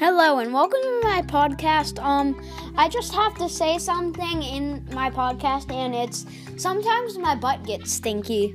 Hello and welcome to my podcast. Um, I just have to say something in my podcast, and it's sometimes my butt gets stinky.